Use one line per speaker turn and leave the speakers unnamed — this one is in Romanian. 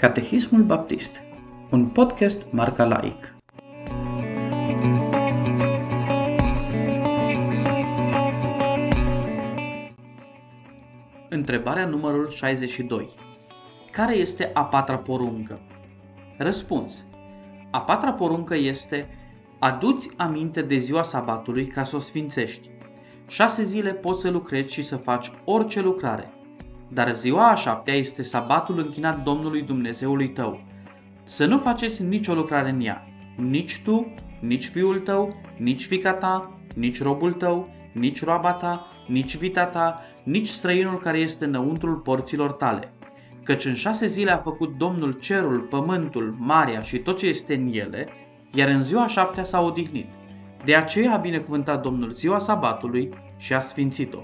Catehismul Baptist, un podcast marca laic. Întrebarea numărul 62. Care este a patra poruncă? Răspuns. A patra poruncă este Aduți aminte de ziua sabatului ca să o sfințești. Șase zile poți să lucrezi și să faci orice lucrare, dar ziua a șaptea este sabatul închinat Domnului Dumnezeului tău. Să nu faceți nicio lucrare în ea, nici tu, nici fiul tău, nici fica ta, nici robul tău, nici roaba ta, nici vita ta, nici străinul care este înăuntrul porților tale. Căci în șase zile a făcut Domnul cerul, pământul, marea și tot ce este în ele, iar în ziua șaptea s-a odihnit. De aceea a binecuvântat Domnul ziua sabatului și a sfințit-o.